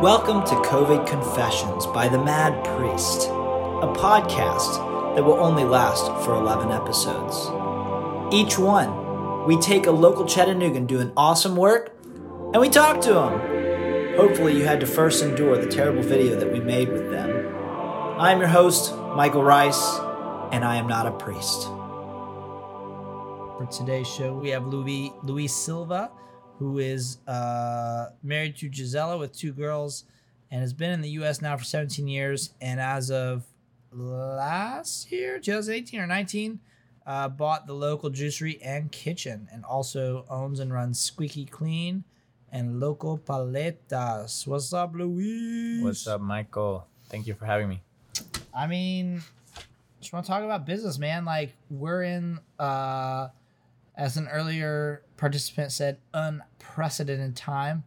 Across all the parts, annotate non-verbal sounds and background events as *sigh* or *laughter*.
Welcome to COVID Confessions by the Mad Priest, a podcast that will only last for 11 episodes. Each one, we take a local Chattanoogan doing awesome work and we talk to them. Hopefully, you had to first endure the terrible video that we made with them. I'm your host, Michael Rice, and I am not a priest. For today's show, we have Louis Luis Silva, who is uh, married to Gisela with two girls, and has been in the U.S. now for 17 years. And as of last year, 2018 or 19, uh, bought the local juicery and kitchen, and also owns and runs Squeaky Clean and Local Paletas. What's up, Luis? What's up, Michael? Thank you for having me. I mean, just want to talk about business, man. Like we're in, uh, as an earlier participant said, unprecedented time.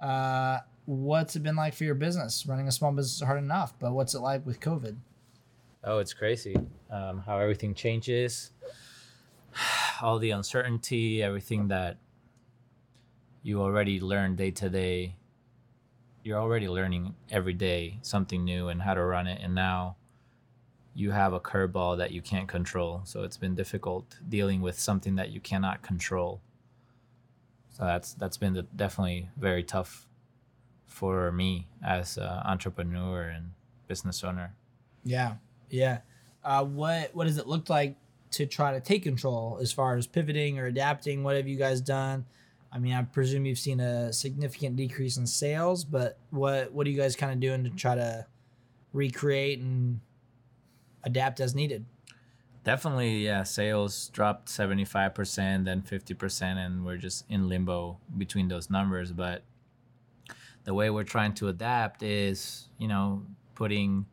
Uh, what's it been like for your business? Running a small business is hard enough, but what's it like with COVID? Oh, it's crazy um, how everything changes, *sighs* all the uncertainty, everything that you already learn day to day. You're already learning every day something new and how to run it, and now you have a curveball that you can't control. So it's been difficult dealing with something that you cannot control. So that's that's been the, definitely very tough for me as an entrepreneur and business owner. Yeah, yeah. Uh, what what does it look like to try to take control as far as pivoting or adapting? What have you guys done? I mean, I presume you've seen a significant decrease in sales, but what what are you guys kind of doing to try to recreate and adapt as needed? Definitely, yeah. Sales dropped 75%, then 50%, and we're just in limbo between those numbers. But the way we're trying to adapt is, you know, putting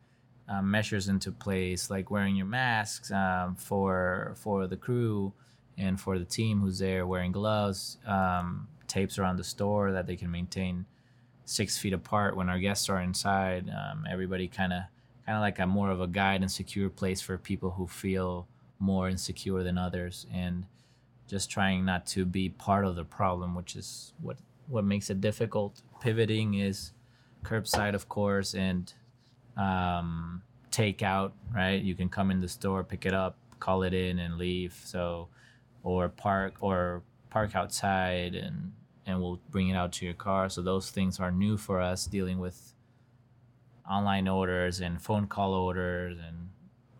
uh, measures into place, like wearing your masks um, for for the crew and for the team who's there, wearing gloves, um, tapes around the store that they can maintain six feet apart when our guests are inside. Um, everybody kind of kind of like a more of a guide and secure place for people who feel more insecure than others and just trying not to be part of the problem which is what what makes it difficult. Pivoting is curbside of course and um, takeout right? You can come in the store pick it up call it in and leave. So or park or park outside and and we'll bring it out to your car. So those things are new for us dealing with online orders and phone call orders and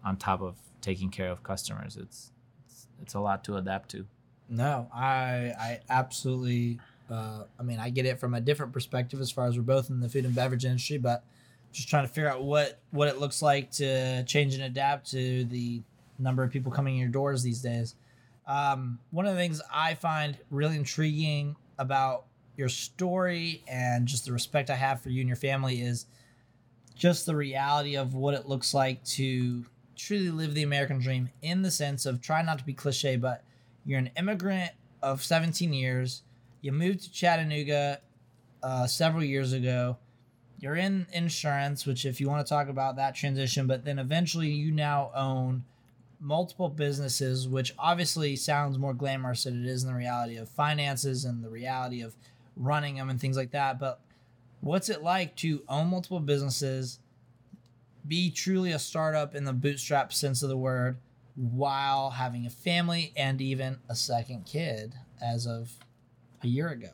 on top of taking care of customers it's it's, it's a lot to adapt to No, I I absolutely. Uh, I mean, I get it from a different perspective as far as we're both in the food and beverage industry, but just trying to figure out what what it looks like to change and adapt to the number of people coming in your doors these days. Um, one of the things I find really intriguing about your story and just the respect I have for you and your family is just the reality of what it looks like to truly live the American dream in the sense of try not to be cliche, but you're an immigrant of 17 years. You moved to Chattanooga uh, several years ago. You're in insurance, which, if you want to talk about that transition, but then eventually you now own multiple businesses, which obviously sounds more glamorous than it is in the reality of finances and the reality of running them and things like that. But what's it like to own multiple businesses, be truly a startup in the bootstrap sense of the word, while having a family and even a second kid as of a year ago?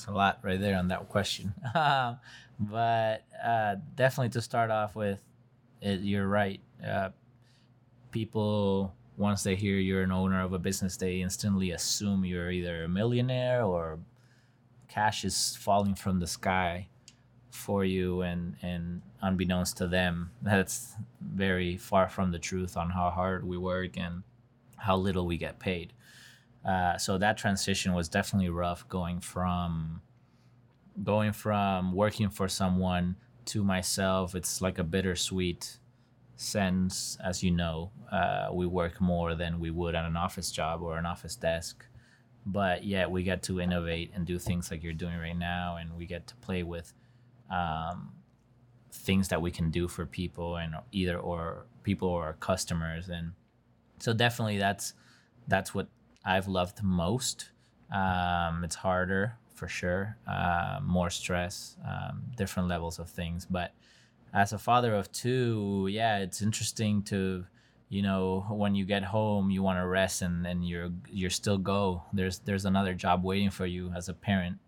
it's a lot right there on that question *laughs* but uh, definitely to start off with it, you're right uh, people once they hear you're an owner of a business they instantly assume you're either a millionaire or cash is falling from the sky for you and and unbeknownst to them. That's very far from the truth on how hard we work and how little we get paid. Uh, so that transition was definitely rough going from going from working for someone to myself. It's like a bittersweet sense as you know. Uh, we work more than we would at an office job or an office desk but yet we get to innovate and do things like you're doing right now and we get to play with um, things that we can do for people and either or people or our customers and so definitely that's that's what i've loved most um, it's harder for sure. Uh, more stress, um, different levels of things. But as a father of two, yeah, it's interesting to, you know, when you get home, you want to rest and, and you're you're still go. There's there's another job waiting for you as a parent.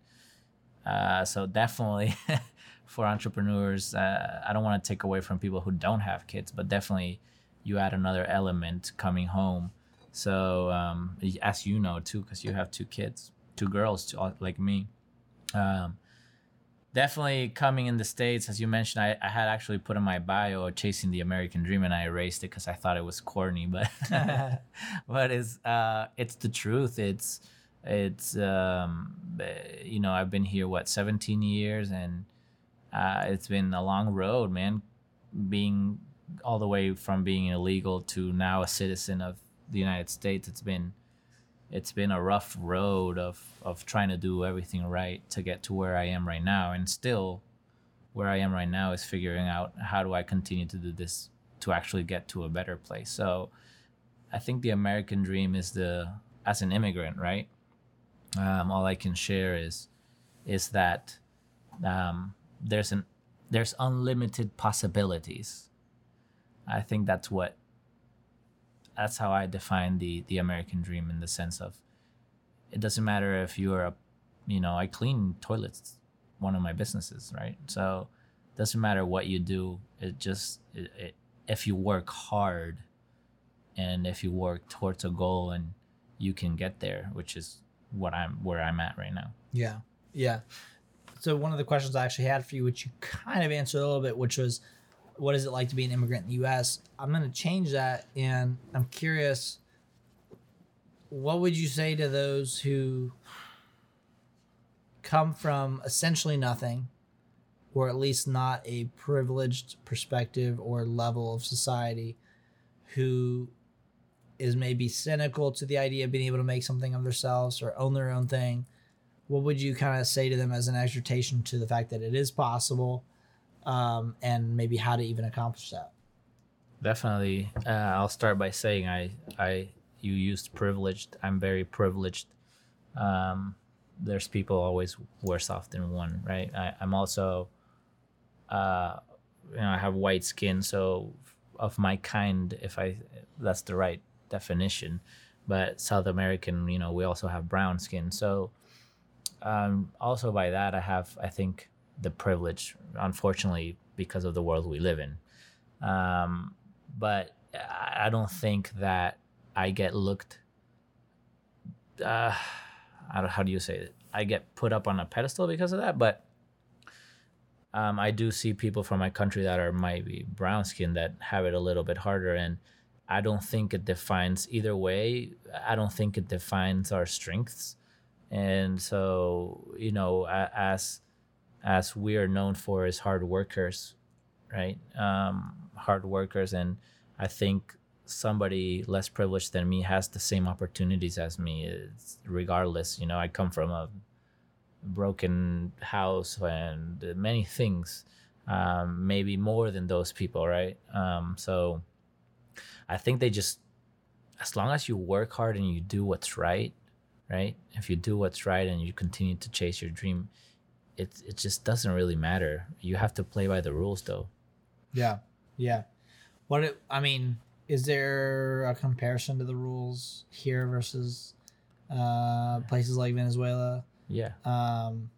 Uh, so definitely *laughs* for entrepreneurs, uh, I don't want to take away from people who don't have kids, but definitely you add another element coming home. So um, as you know too, because you have two kids, two girls too, like me. Um, definitely coming in the states, as you mentioned, I, I had actually put in my bio chasing the American dream, and I erased it because I thought it was corny. But *laughs* *laughs* but it's uh, it's the truth. It's it's um, you know I've been here what 17 years, and uh, it's been a long road, man. Being all the way from being illegal to now a citizen of the United States, it's been it's been a rough road of of trying to do everything right to get to where I am right now, and still where I am right now is figuring out how do I continue to do this to actually get to a better place. So I think the American dream is the as an immigrant, right? Um, all I can share is is that um, there's an there's unlimited possibilities. I think that's what that's how I define the the American dream in the sense of it doesn't matter if you're a you know I clean toilets one of my businesses right so it doesn't matter what you do it just it, it, if you work hard and if you work towards a goal and you can get there which is what I'm where I'm at right now Yeah. Yeah. So one of the questions I actually had for you, which you kind of answered a little bit, which was, what is it like to be an immigrant in the U.S.? I'm going to change that, and I'm curious, what would you say to those who come from essentially nothing, or at least not a privileged perspective or level of society, who is maybe cynical to the idea of being able to make something of themselves or own their own thing? what would you kind of say to them as an exhortation to the fact that it is possible um, and maybe how to even accomplish that. Definitely. Uh, I'll start by saying I I you used privileged. I'm very privileged. Um, there's people always worse off than one right? I, I'm also uh, you know I have white skin so of my kind if I that's the right definition. But South American you know we also have brown skin. So um, also by that i have i think the privilege unfortunately because of the world we live in. Um, but i don't think that i get looked uh, how do you say it? I get put up on a pedestal because of that but um, i do see people from my country that are maybe brown skin that have it a little bit harder and i don't think it defines either way i don't think it defines our strengths. And so you know as as we are known for as hard workers right? Um, hard workers and i think somebody less privileged than me has the same opportunities as me. It's, regardless you know i come from a broken house and many things um, maybe more than those people right? Um, so i think they just as long as you work hard and you do what's right right? If you do what's right and you continue to chase your dream, it it just doesn't really matter. You have to play by the rules, though. Yeah, yeah. What it, I mean, is there a comparison to the rules here versus uh, places like Venezuela? Yeah. Um,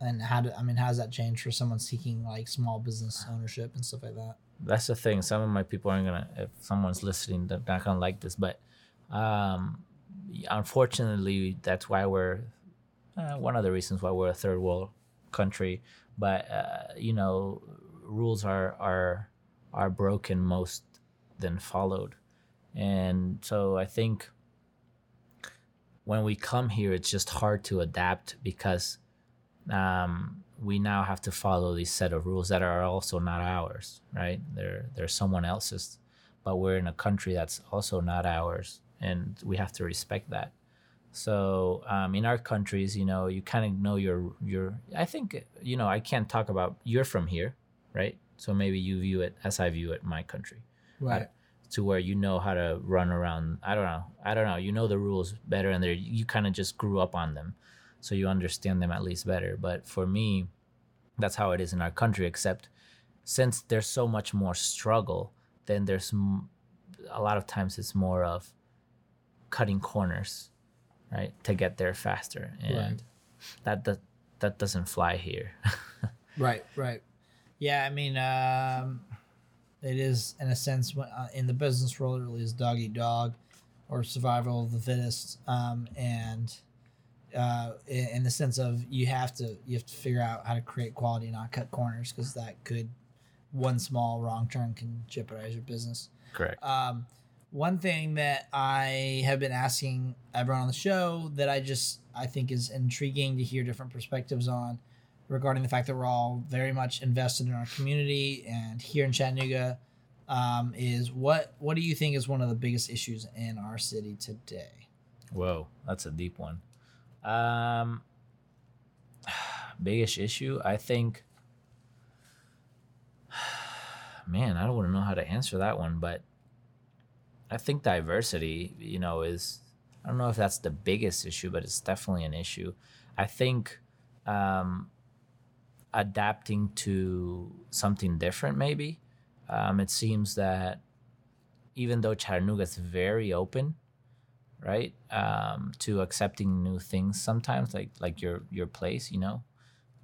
and how do I mean, how does that change for someone seeking like small business ownership and stuff like that? That's the thing. Some of my people aren't gonna. If someone's listening, they're not gonna like this, but um, unfortunately, that's why we're uh, one of the reasons why we're a third world country. But uh, you know, rules are are are broken most than followed, and so I think when we come here, it's just hard to adapt because um, we now have to follow these set of rules that are also not ours, right? They're they're someone else's, but we're in a country that's also not ours and we have to respect that. So um, in our countries, you know, you kind of know your your. I think you know I can't talk about you're from here, right? So maybe you view it as I view it, my country, Right. Uh, to where you know how to run around. I don't know. I don't know. You know the rules better, and they you kind of just grew up on them. so you understand them at least better. But for me, that's how it is in our country. Except since there's so much more struggle, then there's m- a lot of times it's more of cutting corners, right, to get there faster, and Right. that that that doesn't fly here. *laughs* Right, right. Yeah, I mean, um, it is in a sense uh, in the business world, it really is dog eat dog, or survival of the fittest, um, and uh, in, in the sense of you have to you have to figure out how to create quality, not cut corners, because that could one small wrong turn can jeopardize your business. Correct. Um, one thing that I have been asking everyone on the show that I just I think is intriguing to hear different perspectives on regarding the fact that we're all very much invested in our community and here in Chattanooga um, is what what do you think is one of the biggest issues in our city today? Whoa, that's a deep one. Um, *sighs* biggest issue, I think. *sighs* Man, I don't want to know how to answer that one, but I think diversity, you know, is I don't know if that's the biggest issue, but it's definitely an issue. I think um, adapting to something different, maybe. Um, it seems that even though Chattanooga is very open, right, um, to accepting new things sometimes, like like your your place, you know,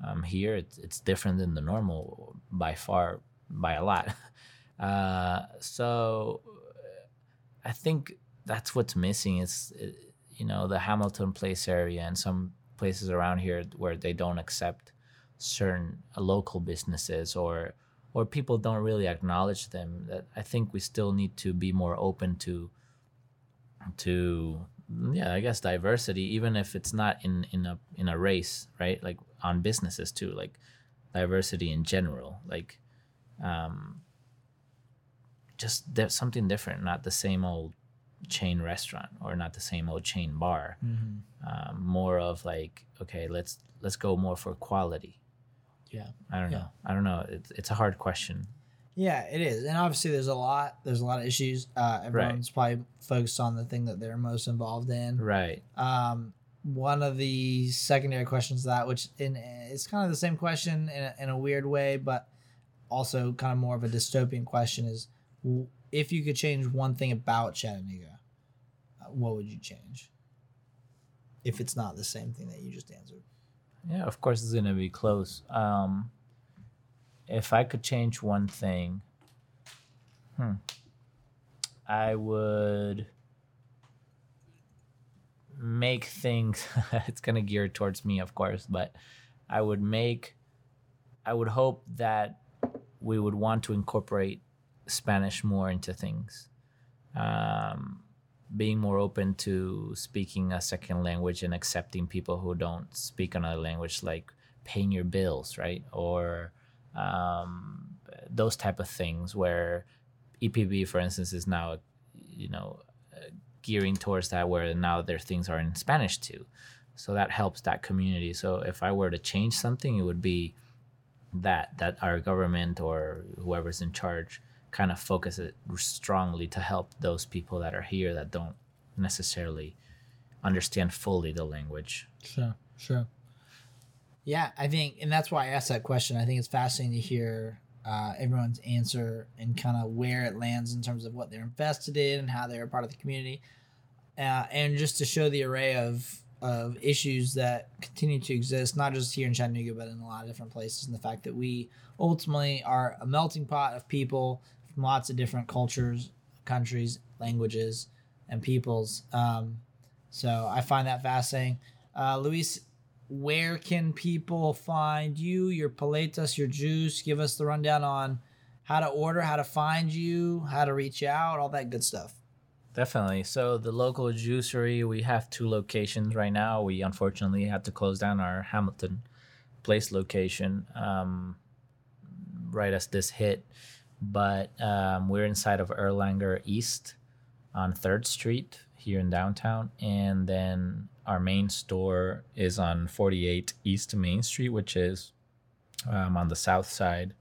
um, here it's it's different than the normal by far by a lot. *laughs* Uh, so I think that's what's missing is uh, you know the Hamilton Place area and some places around here where they don't accept certain local businesses or or people don't really acknowledge them that I think we still need to be more open to to yeah I guess diversity even if it's not in in a in a race right? Like on businesses too like diversity in general like um just there's something different not the same old chain restaurant or not the same old chain bar um, more of like okay let's let's go more for quality Yeah. i don't Yeah. know i don't know it's, it's a hard question Yeah, it is, and obviously there's a lot. There's a lot of issues. Uh, everyone's probably focused on the thing that they're most involved in. right Um, one of the secondary questions to that, which in it's kind of the same question in a, in a weird way, but also kind of more of a dystopian question is, if you could change one thing about Chattanooga, uh, what would you change? If it's not the same thing that you just answered. yeah of course it's gonna be close um if i could change one thing hmm i would make things *laughs* it's gonna gear towards me of course but i would make i would hope that we would want to incorporate spanish more into things. Um, being more open to speaking a second language and accepting people who don't speak another language like paying your bills right? Or um, those type of things where epb for instance is now you know gearing towards that where now their things are in spanish too. So that helps that community. So if i were to change something it would be that that our government or whoever's in charge kind of focus it strongly to help those people that are here that don't necessarily understand fully the language Sure, sure. Yeah, I think, and that's why I asked that question. I think it's fascinating to hear uh, everyone's answer and kind of where it lands in terms of what they're invested in and how they're a part of the community, uh, and just to show the array of of issues that continue to exist, not just here in Chattanooga, but in a lot of different places, and the fact that we ultimately are a melting pot of people from lots of different cultures, countries, languages, and peoples. Um, so I find that fascinating. Uh, Luis, where can people find you, your paletas, your juice? Give us the rundown on how to order, how to find you, how to reach out, all that good stuff. Definitely. So the local juicery, we have two locations right now. We unfortunately had to close down our Hamilton Place location um, right as this hit, but um, we're inside of Erlanger East on Third Street here in downtown, and then our main store is on 48 East Main Street, which is um, on the south side.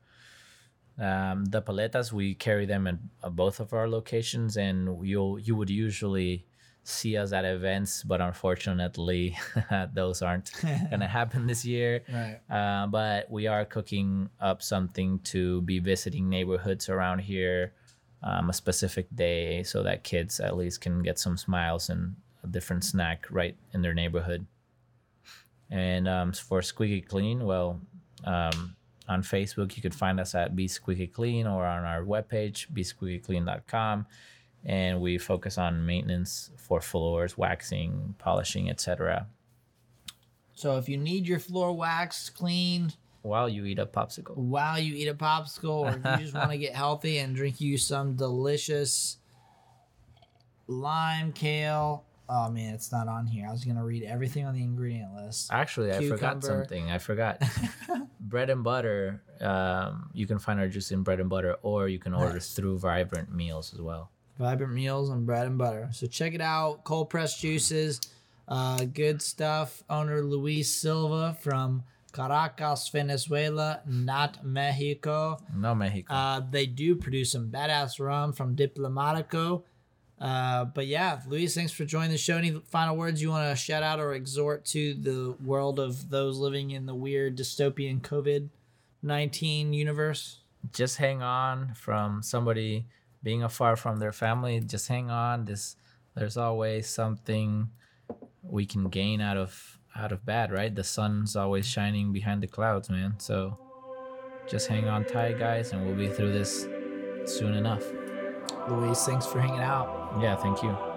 Um, the paletas we carry them in uh, both of our locations, and you'll you would usually see us at events, but unfortunately, *laughs* those aren't *laughs* gonna happen this year. Right. Uh, but we are cooking up something to be visiting neighborhoods around here um, a specific day so that kids at least can get some smiles and a different snack right in their neighborhood. And um, for Squeaky Clean, well, um, on Facebook, you could find us at Be Squeaky Clean or on our webpage, besqueakyclean.com. And we focus on maintenance for floors, waxing, polishing, etc. So if you need your floor waxed, cleaned While you eat a popsicle. while you eat a popsicle, or if you just want to get healthy and drink you some delicious lime kale. Oh man, it's not on here. I was gonna read everything on the ingredient list. Actually, I forgot something. I forgot. *laughs* bread and butter. Um, you can find our juice in bread and butter, or you can order Nice. through Vibrant Meals as well. Vibrant meals and bread and butter. So check it out. Cold pressed juices, uh, good stuff. Owner Luis Silva from Caracas, Venezuela, not Mexico. No Mexico. Uh, they do produce some badass rum from Diplomatico. Uh, but yeah, Luis, thanks for joining the show. Any final words you want to shout out or exhort to the world of those living in the weird dystopian COVID 19 universe? just hang on from somebody being afar from their family. Just hang on. This there's always something we can gain out of out of bad, right? The sun's always shining behind the clouds, man. So just hang on tight, guys, and we'll be through this soon enough. Luis, thanks for hanging out. Yeah, thank you.